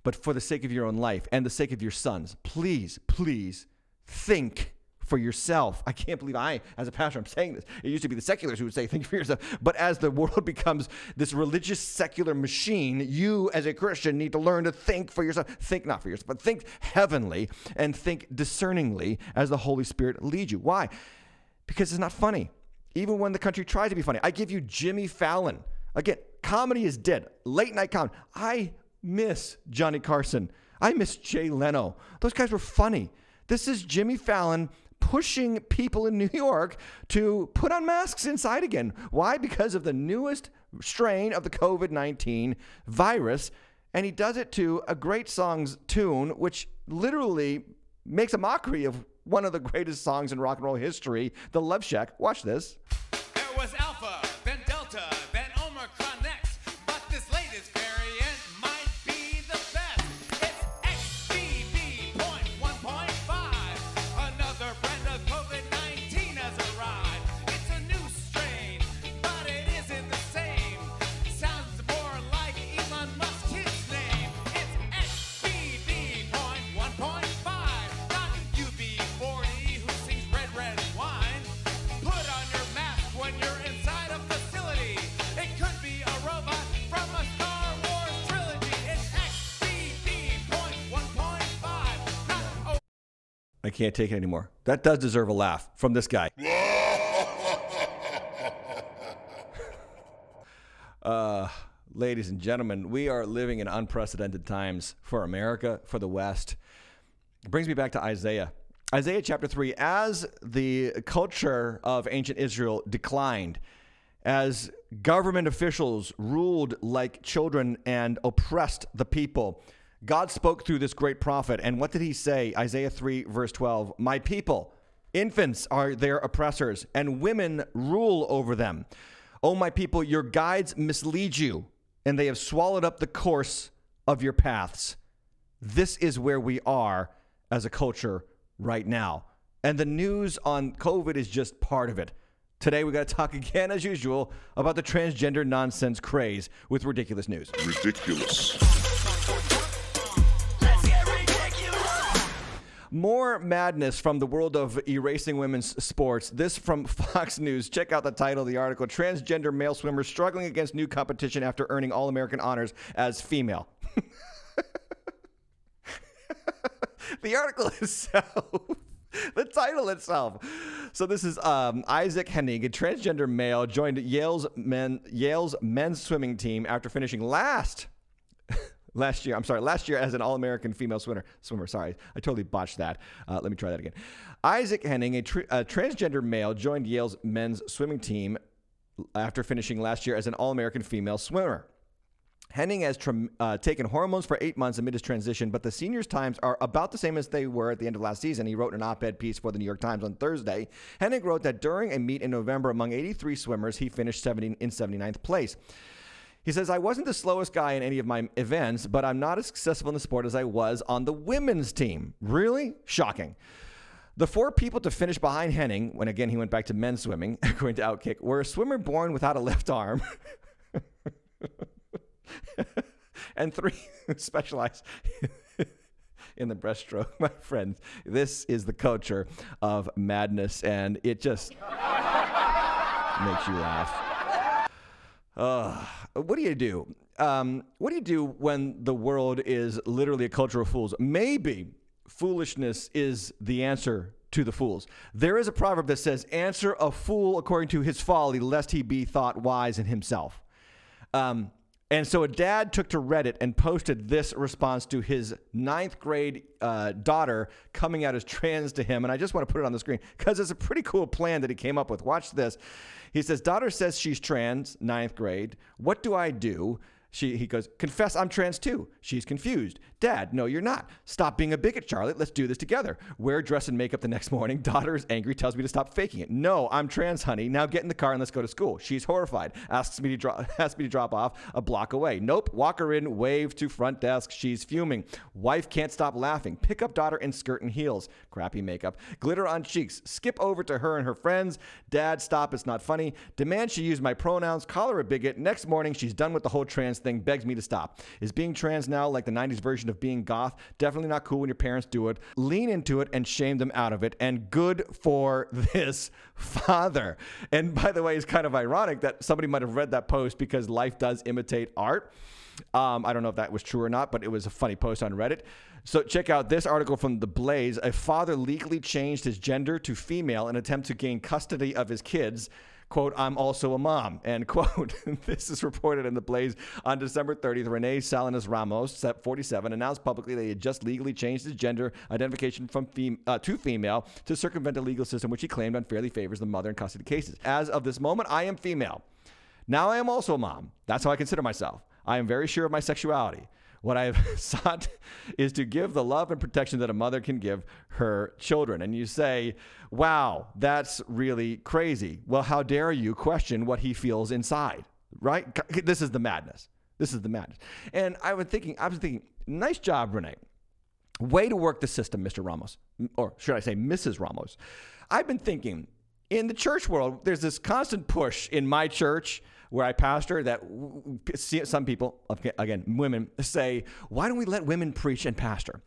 Speaker 1: But for the sake of your own life and the sake of your sons, please, please think for yourself. I can't believe I, as a pastor, I'm saying this. It used to be the seculars who would say, think for yourself. But as the world becomes this religious secular machine, you as a Christian need to learn to think for yourself. Think not for yourself, but think heavenly and think discerningly as the Holy Spirit leads you. Why? Because it's not funny. Even when the country tries to be funny. I give you Jimmy Fallon. Again, comedy is dead. Late night comedy. I miss Johnny Carson. I miss Jay Leno. Those guys were funny. This is Jimmy Fallon pushing people in New York to put on masks inside again. Why? Because of the newest strain of the COVID 19 virus. And he does it to a great song's tune, which literally makes a mockery of one of the greatest songs in rock and roll history, The Love Shack. Watch this.
Speaker 23: There was Alpha,
Speaker 1: I can't take it anymore. That does deserve a laugh from this guy. uh, ladies and gentlemen, we are living in unprecedented times for America, for the West. It brings me back to Isaiah. Isaiah chapter 3 As the culture of ancient Israel declined, as government officials ruled like children and oppressed the people, God spoke through this great prophet. And what did he say? Isaiah 3, verse 12 My people, infants are their oppressors, and women rule over them. O my people, your guides mislead you, and they have swallowed up the course of your paths. This is where we are as a culture right now. And the news on COVID is just part of it. Today, we got to talk again, as usual, about the transgender nonsense craze with ridiculous news.
Speaker 2: Ridiculous.
Speaker 1: More madness from the world of erasing women's sports. This from Fox News. Check out the title of the article Transgender male swimmer struggling against new competition after earning All American honors as female. the article itself. The title itself. So this is um, Iszac Henig, a transgender male, joined Yale's men Yale's men's swimming team after finishing last last year. I'm sorry, last year as an All-American female swimmer. Swimmer, sorry, I totally botched that. Uh, let me try that again. Iszac Henig, a, a transgender male, joined Yale's men's swimming team after finishing last year as an All-American female swimmer. Henig has uh, taken hormones for eight months amid his transition, but the seniors' times are about the same as they were at the end of last season. He wrote an op ed piece for the New York Times on Thursday. Henig wrote that during a meet in November among 83 swimmers, he finished 70 in 79th place. He says, I wasn't the slowest guy in any of my events, but I'm not as successful in the sport as I was on the women's team. Really? Shocking. The four people to finish behind Henig, when again he went back to men's swimming, according to Outkick, were a swimmer born without a left arm. and three who specialize in the breaststroke. My friends, this is the culture of madness, and it just makes you laugh. Uh, what do you do? Um, what do you do when the world is literally a culture of fools? Maybe foolishness is the answer to the fools. There is a proverb that says, Answer a fool according to his folly, lest he be thought wise in himself. Um, and so a dad took to Reddit and posted this response to his ninth grade uh, daughter coming out as trans to him. And I just want to put it on the screen because it's a pretty cool plan that he came up with. Watch this. He says, Daughter says she's trans, ninth grade. What do I do? She, he goes, confess I'm trans too. She's confused. Dad, no, you're not. Stop being a bigot, Charlotte. Let's do this together. Wear dress and makeup the next morning. Daughter is angry, tells me to stop faking it. No, I'm trans, honey. Now get in the car and let's go to school. She's horrified. Asks me to drop, asks me to drop off a block away. Nope. Walk her in. Wave to front desk. She's fuming. Wife can't stop laughing. Pick up daughter in skirt and heels. Crappy makeup. Glitter on cheeks. Skip over to her and her friends. Dad, stop. It's not funny. Demand she use my pronouns. Call her a bigot. Next morning, she's done with the whole trans thing. Begs me to stop. Is being trans now like the 90s version of being goth? Definitely not cool when your parents do it. Lean into it and shame them out of it. And good for this father. And by the way, it's kind of ironic that somebody might have read that post because life does imitate art. Um, I don't know if that was true or not, but it was a funny post on Reddit. So check out this article from The Blaze. A father legally changed his gender to female in attempt to gain custody of his kids quote, I'm also a mom, end quote. this is reported in The Blaze on December 30th. Renee Salinas Ramos, 47, announced publicly that he had just legally changed his gender identification from fem- uh, to female to circumvent a legal system which he claimed unfairly favors the mother in custody cases. As of this moment, I am female. Now I am also a mom. That's how I consider myself. I am very sure of my sexuality. What I have sought is to give the love and protection that a mother can give her children. And you say, wow, that's really crazy. Well, how dare you question what he feels inside, right? This is the madness. This is the madness. And I was thinking, I was thinking, nice job, Renee. Way to work the system, Mr. Ramos, or should I say, Mrs. Ramos. I've been thinking, in the church world, there's this constant push in my church where I pastor that some people, again, women, say, why don't we let women preach and pastor?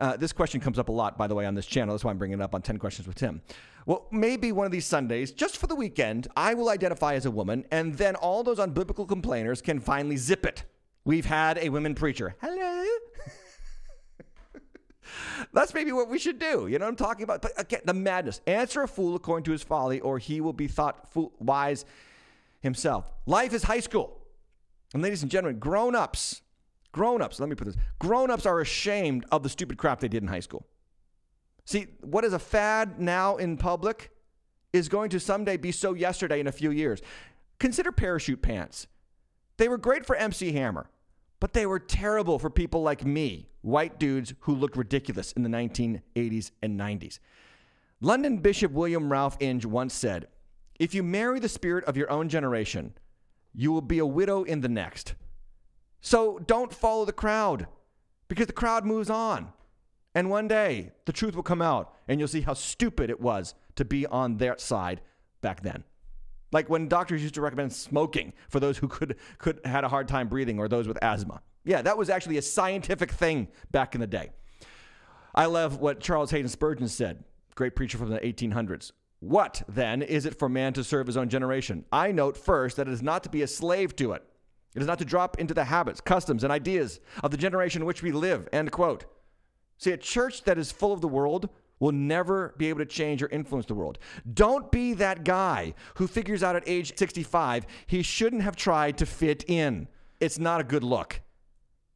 Speaker 1: Uh, this question comes up a lot, by the way, on this channel. That's why I'm bringing it up on 10 Questions with Tim. Well, maybe one of these Sundays, just for the weekend, I will identify as a woman, and then all those unbiblical complainers can finally zip it. We've had a women preacher. Hello. That's maybe what we should do. You know what I'm talking about? But again, the madness. Answer a fool according to his folly, or he will be thought fool- wise himself. Life is high school. And ladies and gentlemen, grown ups, grown ups, let me put this grown ups are ashamed of the stupid crap they did in high school. See, what is a fad now in public is going to someday be so yesterday in a few years. Consider parachute pants. They were great for MC Hammer, but they were terrible for people like me, white dudes who looked ridiculous in the 1980s and 90s. London Bishop William Ralph Inge once said, if you marry the spirit of your own generation, you will be a widow in the next. So don't follow the crowd because the crowd moves on. And one day the truth will come out and you'll see how stupid it was to be on their side back then. Like when doctors used to recommend smoking for those who could, could had a hard time breathing or those with asthma. Yeah, that was actually a scientific thing back in the day. I love what Charles Haddon Spurgeon said, great preacher from the 1800s. What, then, is it for man to serve his own generation? I note first that it is not to be a slave to it. It is not to drop into the habits, customs, and ideas of the generation in which we live. End quote. See, a church that is full of the world will never be able to change or influence the world. Don't be that guy who figures out at age 65 he shouldn't have tried to fit in. It's not a good look.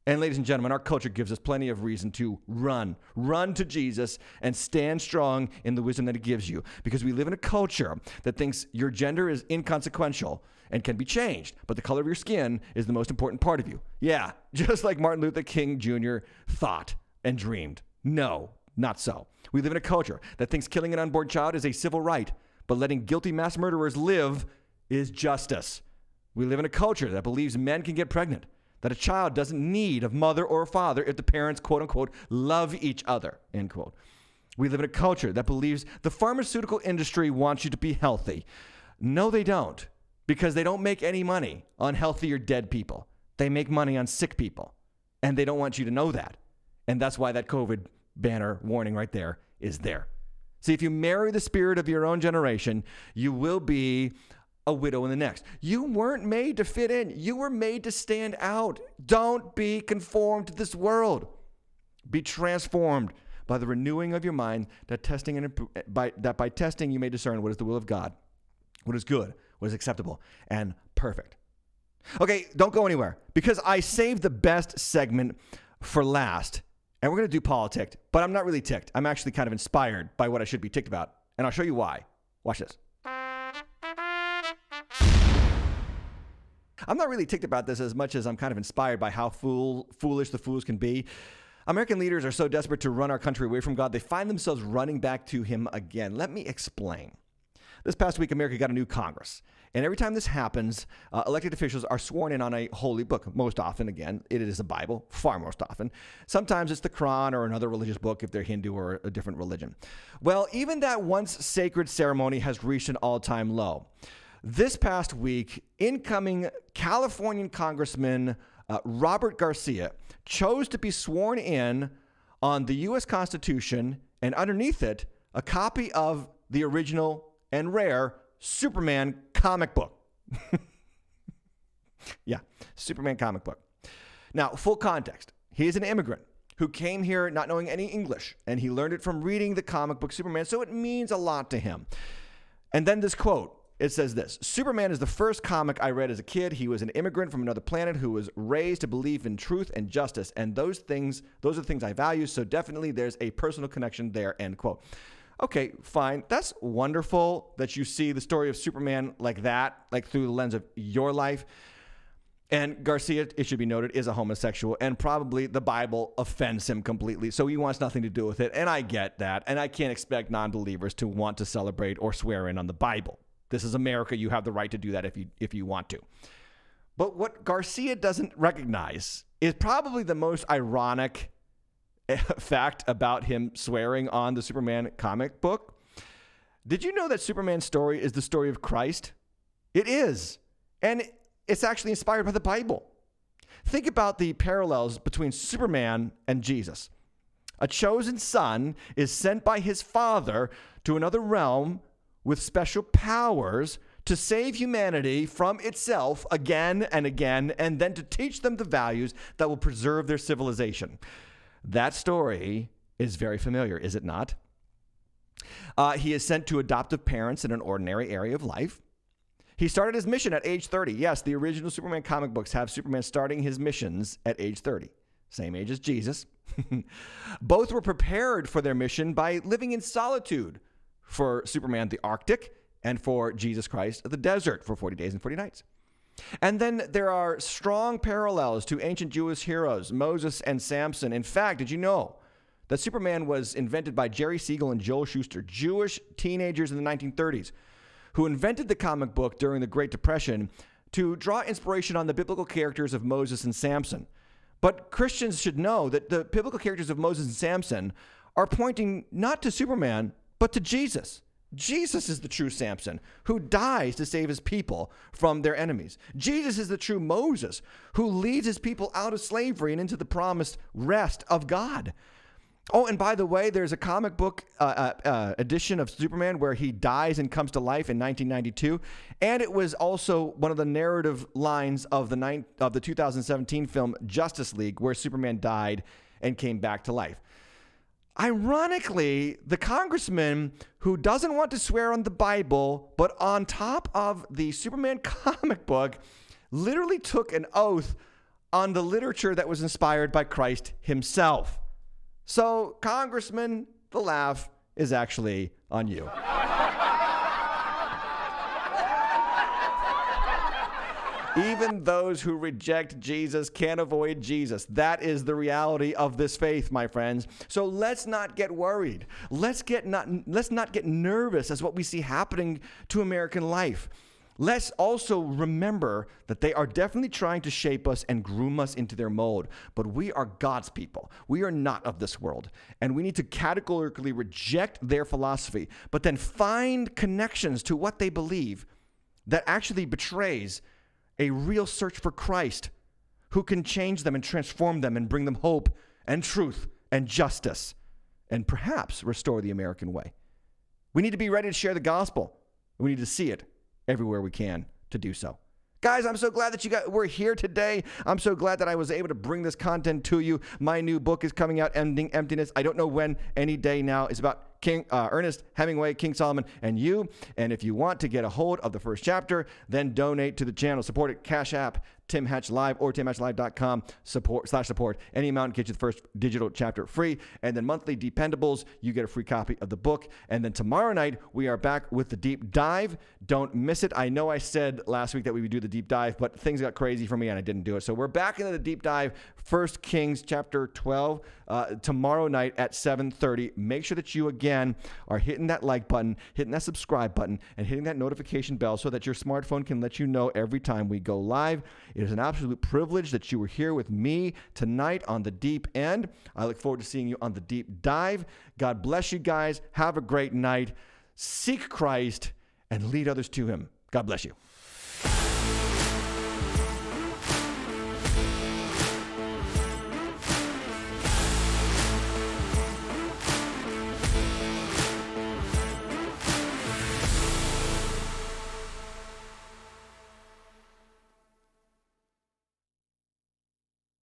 Speaker 1: And ladies and gentlemen, our culture gives us plenty of reason to run. Run to Jesus and stand strong in the wisdom that he gives you. Because we live in a culture that thinks your gender is inconsequential and can be changed, but the color of your skin is the most important part of you. Yeah, just like Martin Luther King Jr. thought and dreamed. No, not so. We live in a culture that thinks killing an unborn child is a civil right, but letting guilty mass murderers live is justice. We live in a culture that believes men can get pregnant, that a child doesn't need a mother or a father if the parents, quote unquote, love each other, end quote. We live in a culture that believes the pharmaceutical industry wants you to be healthy. No, they don't, because they don't make any money on healthy or dead people. They make money on sick people, and they don't want you to know that. And that's why that COVID banner warning right there is there. See, if you marry the spirit of your own generation, you will be a widow in the next. You weren't made to fit in. You were made to stand out. Don't be conformed to this world. Be transformed by the renewing of your mind that testing and eh, by that by testing you may discern what is the will of God, what is good, what is acceptable and perfect. Okay, don't go anywhere because I saved the best segment for last. And we're going to do politics, but I'm not really ticked. I'm actually kind of inspired by what I should be ticked about, and I'll show you why. Watch this. I'm not really ticked about this as much as I'm kind of inspired by how fool, foolish the fools can be. American leaders are so desperate to run our country away from God, they find themselves running back to Him again. Let me explain. This past week, America got a new Congress. And every time this happens, uh, elected officials are sworn in on a holy book. Most often, again, it is a Bible, far most often. Sometimes it's the Quran or another religious book if they're Hindu or a different religion. Well, even that once sacred ceremony has reached an all time low. This past week, incoming Californian Congressman uh, Robert Garcia chose to be sworn in on the U.S. Constitution and underneath it, a copy of the original and rare Superman comic book. yeah, Superman comic book. Now, full context he is an immigrant who came here not knowing any English, and he learned it from reading the comic book Superman, so it means a lot to him. And then this quote it says this Superman is the first comic I read as a kid. He was an immigrant from another planet who was raised to believe in truth and justice. And those things, those are the things I value. So definitely there's a personal connection there. End quote. Okay, fine. That's wonderful that you see the story of Superman like that, like through the lens of your life. And Garcia, it should be noted, is a homosexual, and probably the Bible offends him completely. So he wants nothing to do with it. And I get that. And I can't expect non believers to want to celebrate or swear in on the Bible. This is America. You have the right to do that if you if you want to. But what Garcia doesn't recognize is probably the most ironic eh, fact about him swearing on the Superman comic book. Did you know that Superman's story is the story of Christ? It is. And it's actually inspired by the Bible. Think about the parallels between Superman and Jesus. A chosen son is sent by his father to another realm with special powers to save humanity from itself again and again, and then to teach them the values that will preserve their civilization. That story is very familiar, is it not? Uh, he is sent to adoptive parents in an ordinary area of life. He started his mission at age 30. Yes, the original Superman comic books have Superman starting his missions at age 30, same age as Jesus. Both were prepared for their mission by living in solitude for Superman, the Arctic, and for Jesus Christ, the desert, for 40 days and 40 nights. And then there are strong parallels to ancient Jewish heroes, Moses and Samson. In fact, did you know that Superman was invented by Jerry Siegel and Joel Shuster, Jewish teenagers in the 1930s, who invented the comic book during the Great Depression to draw inspiration on the biblical characters of Moses and Samson. But Christians should know that the biblical characters of Moses and Samson are pointing not to Superman, but to Jesus. Jesus is the true Samson who dies to save his people from their enemies. Jesus is the true Moses who leads his people out of slavery and into the promised rest of God. Oh, and by the way, there's a comic book uh, uh, uh, edition of Superman where he dies and comes to life in 1992, and it was also one of the narrative lines of the of the 2017 film Justice League, where Superman died and came back to life. Ironically, the congressman who doesn't want to swear on the Bible, but on top of the Superman comic book, literally took an oath on the literature that was inspired by Christ himself. So, Congressman, the laugh is actually on you. Even those who reject Jesus can't avoid Jesus. That is the reality of this faith, my friends. So let's not get worried. Let's get not let's not get nervous as what we see happening to American life. Let's also remember that they are definitely trying to shape us and groom us into their mold, but we are God's people. We are not of this world. And we need to categorically reject their philosophy, but then find connections to what they believe that actually betrays a real search for Christ who can change them and transform them and bring them hope and truth and justice and perhaps restore the American way. We need to be ready to share the gospel. We need to see it everywhere we can to do so. Guys, I'm so glad that you got we're here today. I'm so glad that I was able to bring this content to you. My new book is coming out, Ending Emptiness. I don't know when, any day now. It's about King uh, Ernest Hemingway, King Solomon, and you. And if you want to get a hold of the first chapter, then donate to the channel. Support it, Cash App, Tim Hatch Live or timhatchlive.com support slash support. Any amount gets you the first digital chapter free. And then monthly dependables, you get a free copy of the book. And then tomorrow night, we are back with the deep dive. Don't miss it. I know I said last week that we would do the deep dive, but things got crazy for me and I didn't do it. So we're back into the deep dive. First Kings chapter 12 uh, tomorrow night at 7:30. Make sure that you again are hitting that like button, hitting that subscribe button, and hitting that notification bell so that your smartphone can let you know every time we go live. It is an absolute privilege that you were here with me tonight on the deep end. I look forward to seeing you on the deep dive. God bless you guys. Have a great night. Seek Christ and lead others to Him. God bless you.